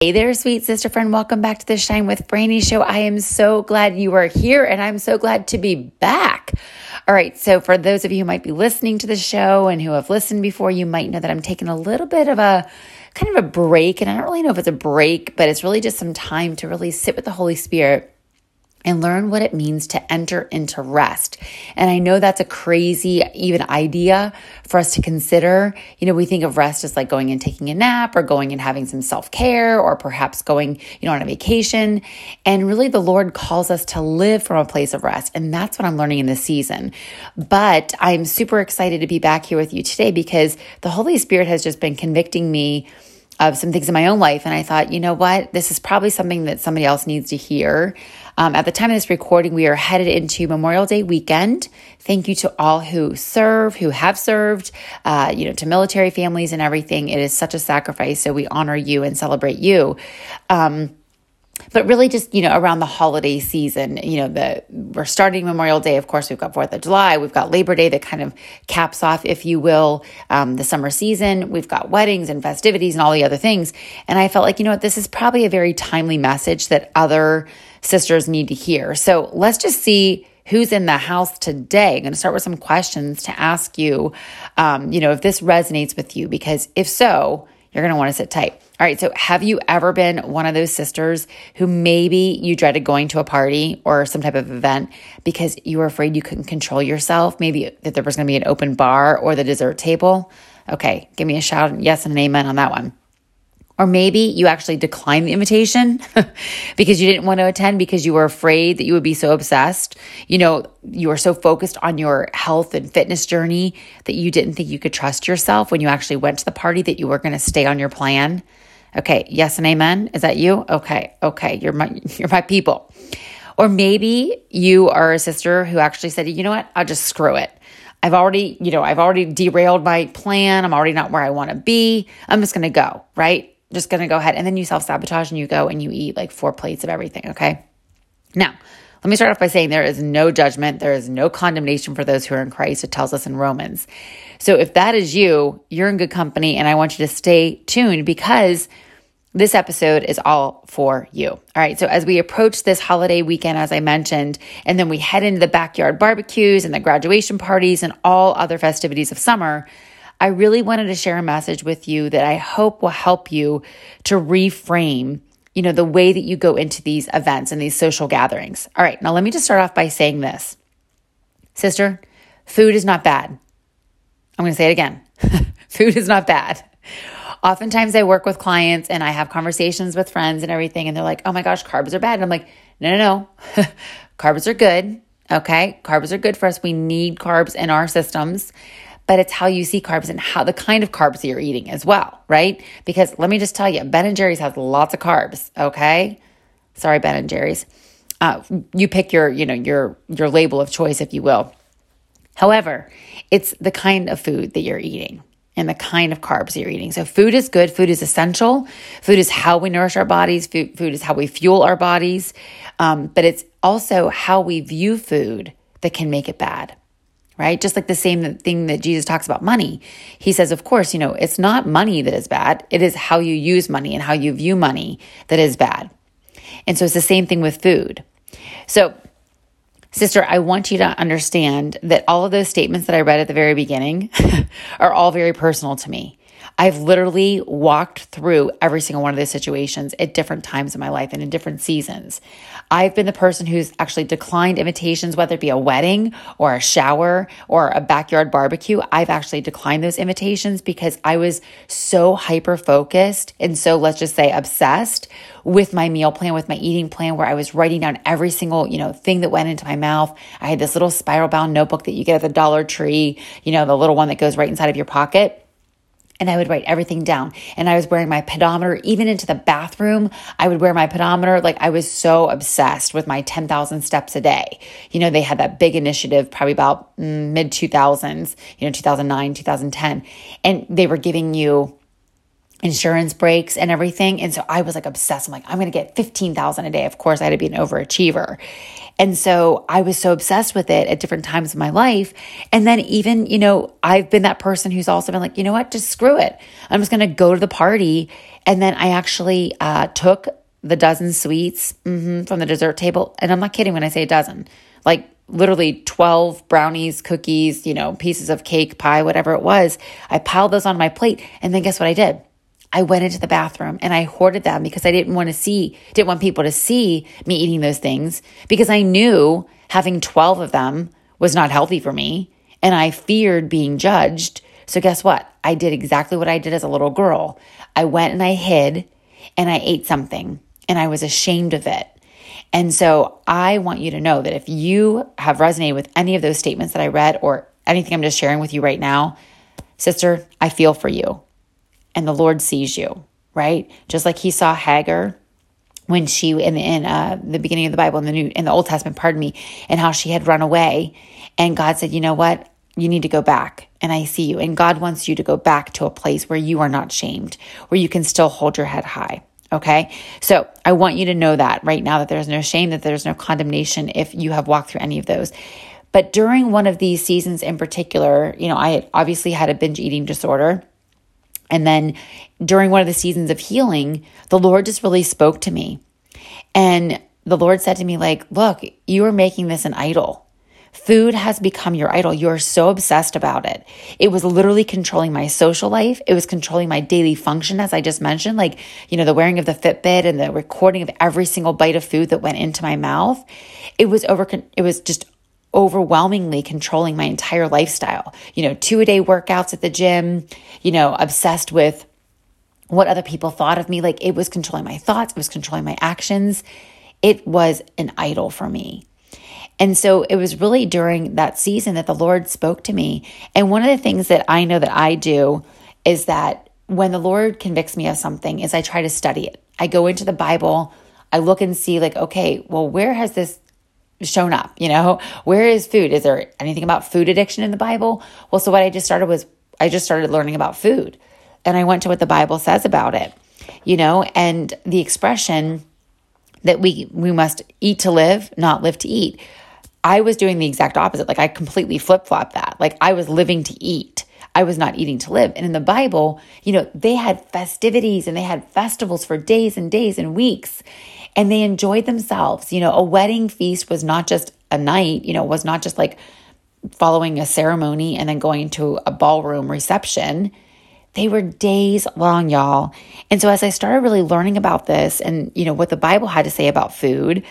Hey there, sweet sister friend. Welcome back to the Shine with Franny show. I am so glad you are here and I'm so glad to be back. All right. So, for those of you who might be listening to the show and who have listened before, you might know that I'm taking a little bit of a kind of a break. And I don't really know if it's a break, but it's really just some time to really sit with the Holy Spirit and learn what it means to enter into rest. And I know that's a crazy even idea for us to consider. You know, we think of rest as like going and taking a nap or going and having some self-care or perhaps going, you know, on a vacation. And really the Lord calls us to live from a place of rest. And that's what I'm learning in this season. But I'm super excited to be back here with you today because the Holy Spirit has just been convicting me of some things in my own life. And I thought, you know what? This is probably something that somebody else needs to hear. Um, at the time of this recording, we are headed into Memorial Day weekend. Thank you to all who serve, who have served, uh, you know, to military families and everything. It is such a sacrifice. So we honor you and celebrate you. Um, but really just you know around the holiday season you know the we're starting memorial day of course we've got fourth of july we've got labor day that kind of caps off if you will um, the summer season we've got weddings and festivities and all the other things and i felt like you know what this is probably a very timely message that other sisters need to hear so let's just see who's in the house today. I'm going to start with some questions to ask you, um, you know, if this resonates with you, because if so, you're going to want to sit tight. All right. So, have you ever been one of those sisters who maybe you dreaded going to a party or some type of event because you were afraid you couldn't control yourself? Maybe that there was going to be an open bar or the dessert table? Okay. Give me a shout, yes, and an amen on that one. Or maybe you actually declined the invitation because you didn't want to attend because you were afraid that you would be so obsessed. You know, you were so focused on your health and fitness journey that you didn't think you could trust yourself when you actually went to the party that you were going to stay on your plan. Okay, yes and amen. Is that you? Okay, okay, you're my you're my people. Or maybe you are a sister who actually said, "You know what? I'll just screw it. I've already, you know, I've already derailed my plan. I'm already not where I want to be. I'm just to go, right? just to go ahead. And then you self sabotage and you go and you eat like four plates of everything. Okay. Now, let me start off by saying there is no judgment, there is no condemnation for those who are in Christ. It tells us in Romans. So if that is you, you're in good company, and I want you to stay tuned because this episode is all for you. All right. So as we approach this holiday weekend, as I mentioned, and then we head into the backyard barbecues and the graduation parties and all other festivities of summer, I really wanted to share a message with you that I hope will help you to reframe, you know, the way that you go into these events and these social gatherings. All right, now let me just start off by saying this. Sister, food is not bad. I'm going to say it again. food is not bad. Oftentimes I work with clients and I have conversations with friends and everything and they're like, "Oh my gosh, carbs are bad." And I'm like, "No, no, no. carbs are good. Okay? Carbs are good for us. We need carbs in our systems but it's how you see carbs and how the kind of carbs you're eating as well, right? Because let me just tell you, Ben and Jerry's has lots of carbs. Okay, sorry, Ben and Jerry's. Uh, you pick your, you know, your your label of choice, if you will. However, it's the kind of food that you're eating and the kind of carbs you're eating. So, food is good. Food is essential. Food is how we nourish our bodies. Food, food is how we fuel our bodies. Um, but it's also how we view food that can make it bad right? Just like the same thing that Jesus talks about money. He says, of course, you know, it's not money that is bad. It is how you use money and how you view money that is bad. And so it's the same thing with food. So, sister, I want you to understand that all of those statements that I read at the very beginning are all very personal to me. I've literally walked through every single one of those situations at different times in my life and in different seasons. I've been the person who's actually declined invitations, whether it be a wedding or a shower or a backyard barbecue. I've actually declined those invitations because I was so hyper focused and so, let's just say, obsessed with my meal plan, with my eating plan, where I was writing down every single, you know, thing that went into my mouth. I had this little spiral bound notebook that you get at the Dollar Tree, you know, the little one that goes right inside of your pocket and I would write everything down. And I was wearing my pedometer, even into the bathroom. I would wear my pedometer. Like I was so obsessed with my 10,000 steps a day. You know, they had that big initiative probably about mm, mid 2000s, you know, 2009, 2010. And they were giving you insurance breaks and everything. And so I was like obsessed. I'm like, I'm going to get 15,000 a day. Of course, I had to be an overachiever. And so I was so obsessed with it at different times of my life. And then even, you know, I've been that person who's also been like, you know what, just screw it. I'm just going to go to the party. And then I actually uh, took the dozen sweets mm-hmm, from the dessert table. And I'm not kidding when I say a dozen, like literally 12 brownies, cookies, you know, pieces of cake, pie, whatever it was. I piled those on my plate. And then guess what I did? I went into the bathroom and I hoarded them because I didn't want to see, didn't want people to see me eating those things because I knew having 12 of them was not healthy for me and I feared being judged. So guess what? I did exactly what I did as a little girl. I went and I hid and I ate something and I was ashamed of it. And so I want you to know that if you have resonated with any of those statements that I read or anything I'm just sharing with you right now, sister, I feel for you and the Lord sees you, right? Just like he saw Hagar when she in the, in uh, the beginning of the Bible in the new in the Old Testament, pardon me, and how she had run away, and God said, "You know what? You need to go back." And I see you. And God wants you to go back to a place where you are not shamed, where you can still hold your head high. Okay. So I want you to know that right now that there's no shame, that there's no condemnation if you have walked through any of those. But during one of these seasons in particular, you know, I obviously had a binge eating disorder. And then during one of the seasons of healing, the Lord just really spoke to me. And the Lord said to me, like, look, you are making this an idol. Food has become your idol. You are so obsessed about it. It was literally controlling my social life. It was controlling my daily function, as I just mentioned, like, you know, the wearing of the Fitbit and the recording of every single bite of food that went into my mouth. It was over, it was just overwhelmingly controlling my entire lifestyle. You know, two a day workouts at the gym, you know, obsessed with what other people thought of me. Like it was controlling my thoughts, it was controlling my actions. It was an idol for me. And so it was really during that season that the Lord spoke to me. And one of the things that I know that I do is that when the Lord convicts me of something is I try to study it. I go into the Bible, I look and see like, okay, well, where has this shown up? You know, where is food? Is there anything about food addiction in the Bible? Well, so what I just started was I just started learning about food and I went to what the Bible says about it, you know, and the expression that we we must eat to live, not live to eat. I was doing the exact opposite. Like I completely flip-flopped that. Like I was living to eat. I was not eating to live. And in the Bible, you know, they had festivities and they had festivals for days and days and weeks and they enjoyed themselves. You know, a wedding feast was not just a night, you know, was not just like following a ceremony and then going to a ballroom reception. They were days long, y'all. And so as I started really learning about this and, you know, what the Bible had to say about food,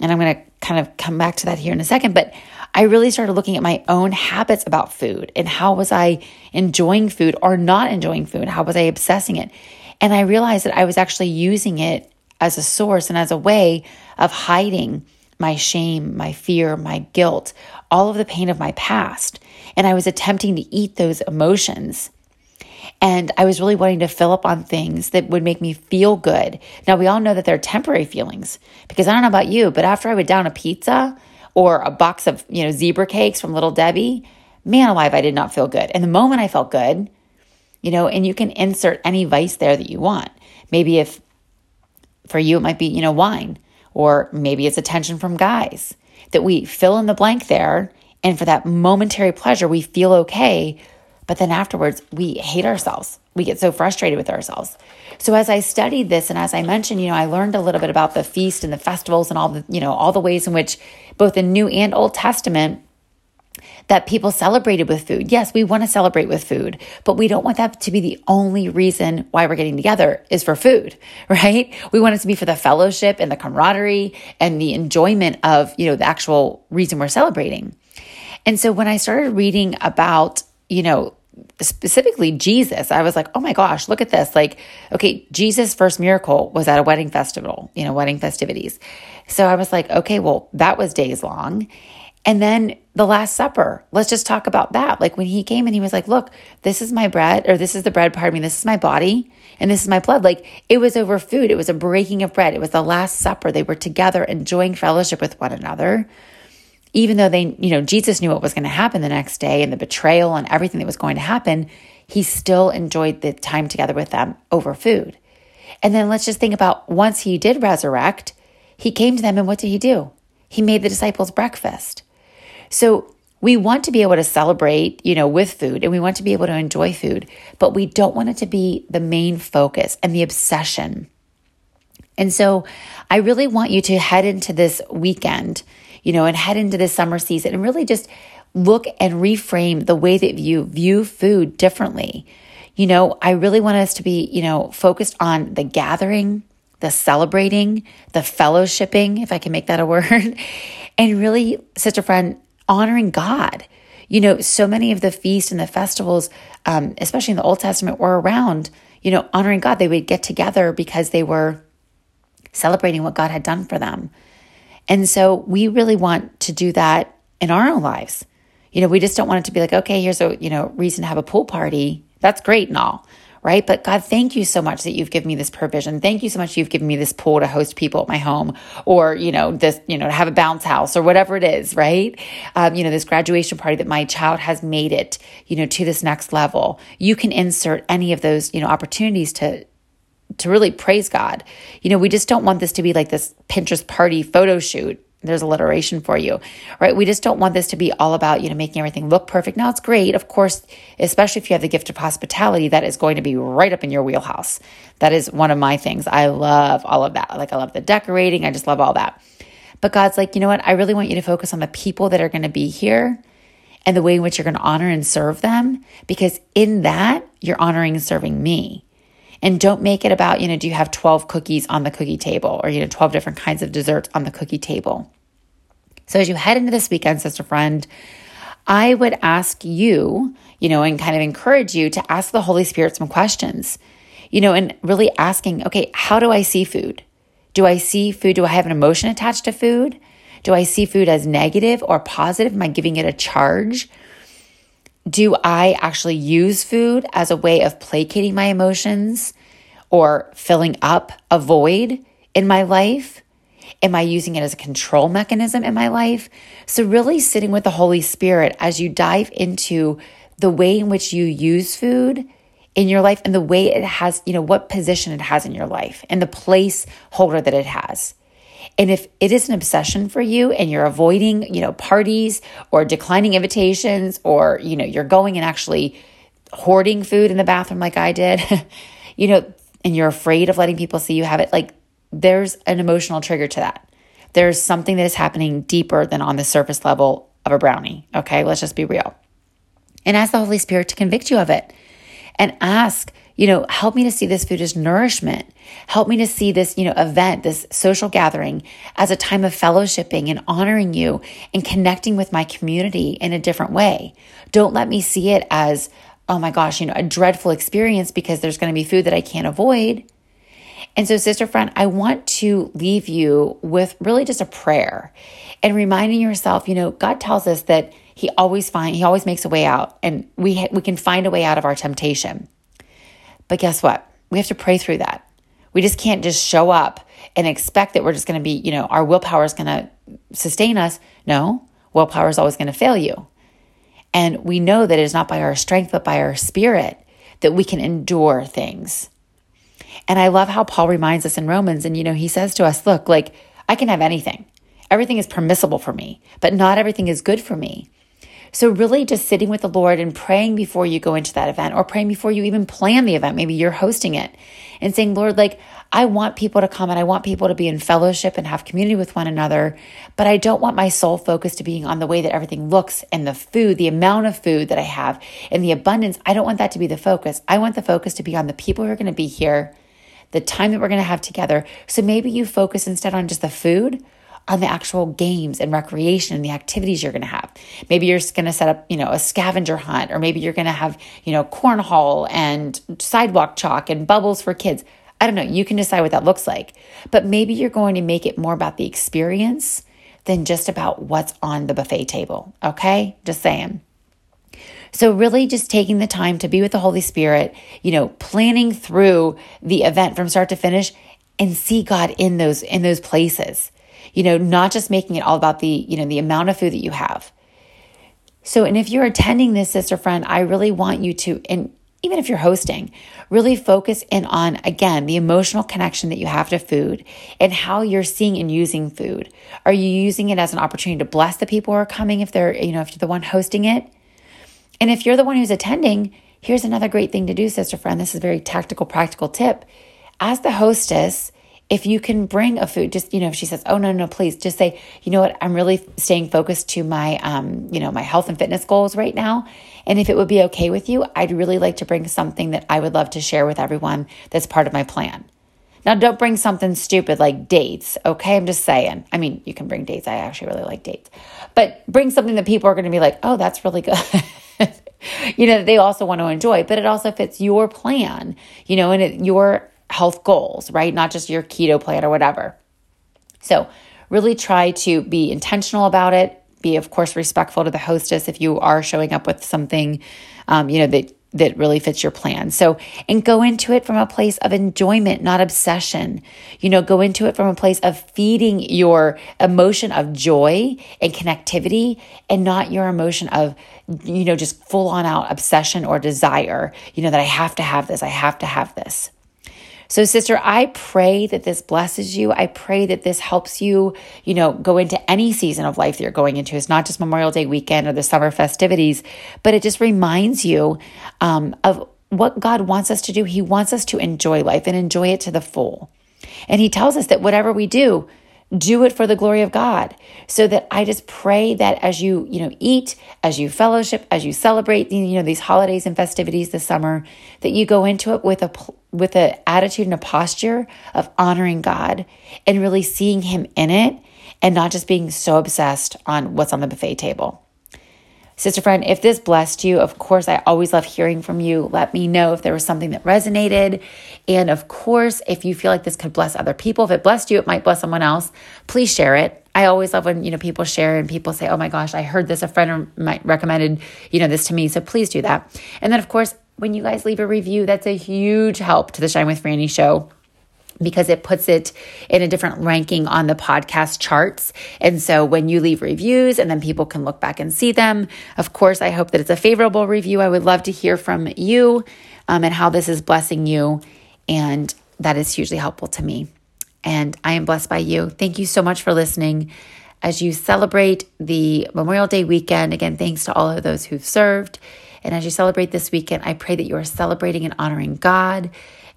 and I'm going to kind of come back to that here in a second, but I really started looking at my own habits about food and how was I enjoying food or not enjoying food? How was I obsessing it? And I realized that I was actually using it as a source and as a way of hiding my shame, my fear, my guilt, all of the pain of my past. And I was attempting to eat those emotions. And I was really wanting to fill up on things that would make me feel good. Now, we all know that they're temporary feelings because I don't know about you, but after I would down a pizza or a box of, you know, zebra cakes from Little Debbie, man alive, I did not feel good. And the moment I felt good, you know, and you can insert any vice there that you want. Maybe if for you, it might be, you know, wine, or maybe it's attention from guys that we fill in the blank there. And for that momentary pleasure, we feel okay. But then afterwards, we hate ourselves. We get so frustrated with ourselves. So as I studied this, and as I mentioned, you know, I learned a little bit about the feast and the festivals and all the, you know, all the ways in which both the New and Old Testament that people celebrated with food. Yes, we want to celebrate with food, but we don't want that to be the only reason why we're getting together is for food, right? We want it to be for the fellowship and the camaraderie and the enjoyment of, you know, the actual reason we're celebrating. And so when I started reading about, you know, specifically Jesus, I was like, oh my gosh, look at this. Like, okay, Jesus' first miracle was at a wedding festival, you know, wedding festivities. So I was like, okay, well, that was days long. And then the Last Supper, let's just talk about that. Like when he came and he was like, Look, this is my bread, or this is the bread, pardon me, this is my body, and this is my blood. Like it was over food, it was a breaking of bread, it was the Last Supper. They were together enjoying fellowship with one another. Even though they, you know, Jesus knew what was going to happen the next day and the betrayal and everything that was going to happen, he still enjoyed the time together with them over food. And then let's just think about once he did resurrect, he came to them and what did he do? He made the disciples breakfast. So we want to be able to celebrate, you know, with food and we want to be able to enjoy food, but we don't want it to be the main focus and the obsession. And so I really want you to head into this weekend, you know, and head into this summer season and really just look and reframe the way that you view food differently. You know, I really want us to be, you know, focused on the gathering, the celebrating, the fellowshipping, if I can make that a word, and really, sister friend, honoring God. You know, so many of the feasts and the festivals, um, especially in the Old Testament, were around, you know, honoring God. They would get together because they were celebrating what God had done for them. And so we really want to do that in our own lives. You know, we just don't want it to be like, okay, here's a, you know, reason to have a pool party. That's great and all right? But God, thank you so much that you've given me this provision. Thank you so much you've given me this pool to host people at my home or, you know, this, you know, to have a bounce house or whatever it is, right? Um, you know, this graduation party that my child has made it, you know, to this next level. You can insert any of those, you know, opportunities to, to really praise God. You know, we just don't want this to be like this Pinterest party photo shoot there's alliteration for you, right? We just don't want this to be all about, you know, making everything look perfect. Now it's great. Of course, especially if you have the gift of hospitality, that is going to be right up in your wheelhouse. That is one of my things. I love all of that. Like I love the decorating. I just love all that. But God's like, you know what? I really want you to focus on the people that are going to be here and the way in which you're going to honor and serve them because in that, you're honoring and serving me. And don't make it about, you know, do you have 12 cookies on the cookie table or, you know, 12 different kinds of desserts on the cookie table. So as you head into this weekend, sister friend, I would ask you, you know, and kind of encourage you to ask the Holy Spirit some questions, you know, and really asking, okay, how do I see food? Do I see food? Do I have an emotion attached to food? Do I see food as negative or positive? Am I giving it a charge? Do I actually use food as a way of placating my emotions or filling up a void in my life? Am I using it as a control mechanism in my life? So, really sitting with the Holy Spirit as you dive into the way in which you use food in your life and the way it has, you know, what position it has in your life and the place holder that it has. And if it is an obsession for you and you're avoiding, you know, parties or declining invitations or, you know, you're going and actually hoarding food in the bathroom like I did, you know, and you're afraid of letting people see you have it, like there's an emotional trigger to that. There's something that is happening deeper than on the surface level of a brownie. Okay, let's just be real. And ask the Holy Spirit to convict you of it and ask, you know, help me to see this food as nourishment. Help me to see this, you know, event, this social gathering as a time of fellowshipping and honoring you and connecting with my community in a different way. Don't let me see it as, oh my gosh, you know, a dreadful experience because there's going to be food that I can't avoid. And so, sister friend, I want to leave you with really just a prayer and reminding yourself, you know, God tells us that He always find He always makes a way out, and we ha- we can find a way out of our temptation. But guess what? We have to pray through that. We just can't just show up and expect that we're just going to be, you know, our willpower is going to sustain us. No, willpower is always going to fail you. And we know that it is not by our strength, but by our spirit that we can endure things. And I love how Paul reminds us in Romans, and, you know, he says to us, look, like, I can have anything. Everything is permissible for me, but not everything is good for me. So, really, just sitting with the Lord and praying before you go into that event or praying before you even plan the event. Maybe you're hosting it and saying, Lord, like, I want people to come and I want people to be in fellowship and have community with one another, but I don't want my sole focus to being on the way that everything looks and the food, the amount of food that I have and the abundance. I don't want that to be the focus. I want the focus to be on the people who are going to be here, the time that we're going to have together. So maybe you focus instead on just the food on the actual games and recreation and the activities you're going to have. Maybe you're going to set up, you know, a scavenger hunt, or maybe you're going to have, you know, cornhole and sidewalk chalk and bubbles for kids. I don't know. You can decide what that looks like. But maybe you're going to make it more about the experience than just about what's on the buffet table. Okay? Just saying. So, really, just taking the time to be with the Holy Spirit, you know, planning through the event from start to finish and see God in those in those places you know, not just making it all about the, you know, the amount of food that you have. So, and if you're attending this, sister friend, I really want you to, and even if you're hosting, really focus in on, again, the emotional connection that you have to food and how you're seeing and using food. Are you using it as an opportunity to bless the people who are coming if they're, you know, if you're the one hosting it? And if you're the one who's attending, here's another great thing to do, sister friend. This is a very tactical, practical tip. As the hostess, if you can bring a food just you know if she says oh no no please just say you know what? I'm really staying focused to my um you know my health and fitness goals right now. And if it would be okay with you i'd really like to bring something that i would love to share with everyone that's part of my plan. Now don't bring something stupid like dates okay? I'm just saying. I mean you can bring dates. I actually really like dates. But bring something that people are going to be like oh that's really good. You know they also want to enjoy. But it also fits your plan you know and it, your health goals, right? Not just your keto plan or whatever. So, really try to be intentional about it. Be, of course, respectful to the hostess if you are showing up with something, um, you know, that that really fits your plan. So, and go into it from a place of enjoyment, not obsession. You know, go into it from a place of feeding your emotion of joy and connectivity and not your emotion of, you know, just full on out obsession or desire, you know, that I have to have this, I have to have this. So, sister, I pray that this blesses you. I pray that this helps you, you know, go into any season of life that you're going into. It's not just Memorial Day weekend or the summer festivities, but it just reminds you um, of what God wants us to do. He wants us to enjoy life and enjoy it to the full. And He tells us that whatever we do, do it for the glory of God. So that I just pray that as you, you know, eat, as you fellowship, as you celebrate, you know, these holidays and festivities this summer, that you go into it with a with an attitude and a posture of honoring God and really seeing him in it and not just being so obsessed on what's on the buffet table. Sister friend, if this blessed you, of course, I always love hearing from you. Let me know if there was something that resonated. And of course, if you feel like this could bless other people, if it blessed you, it might bless someone else. Please share it. I always love when, you know, people share and people say, oh my gosh, I heard this. A friend recommended, you know, this to me. So please do that. And then, of course, when you guys leave a review, that's a huge help to the Shine with Franny show because it puts it in a different ranking on the podcast charts. And so when you leave reviews and then people can look back and see them, of course, I hope that it's a favorable review. I would love to hear from you um, and how this is blessing you. And that is hugely helpful to me. And I am blessed by you. Thank you so much for listening. As you celebrate the Memorial Day weekend, again, thanks to all of those who've served. And as you celebrate this weekend, I pray that you are celebrating and honoring God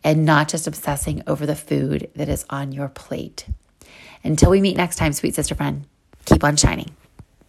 and not just obsessing over the food that is on your plate. Until we meet next time, sweet sister friend, keep on shining.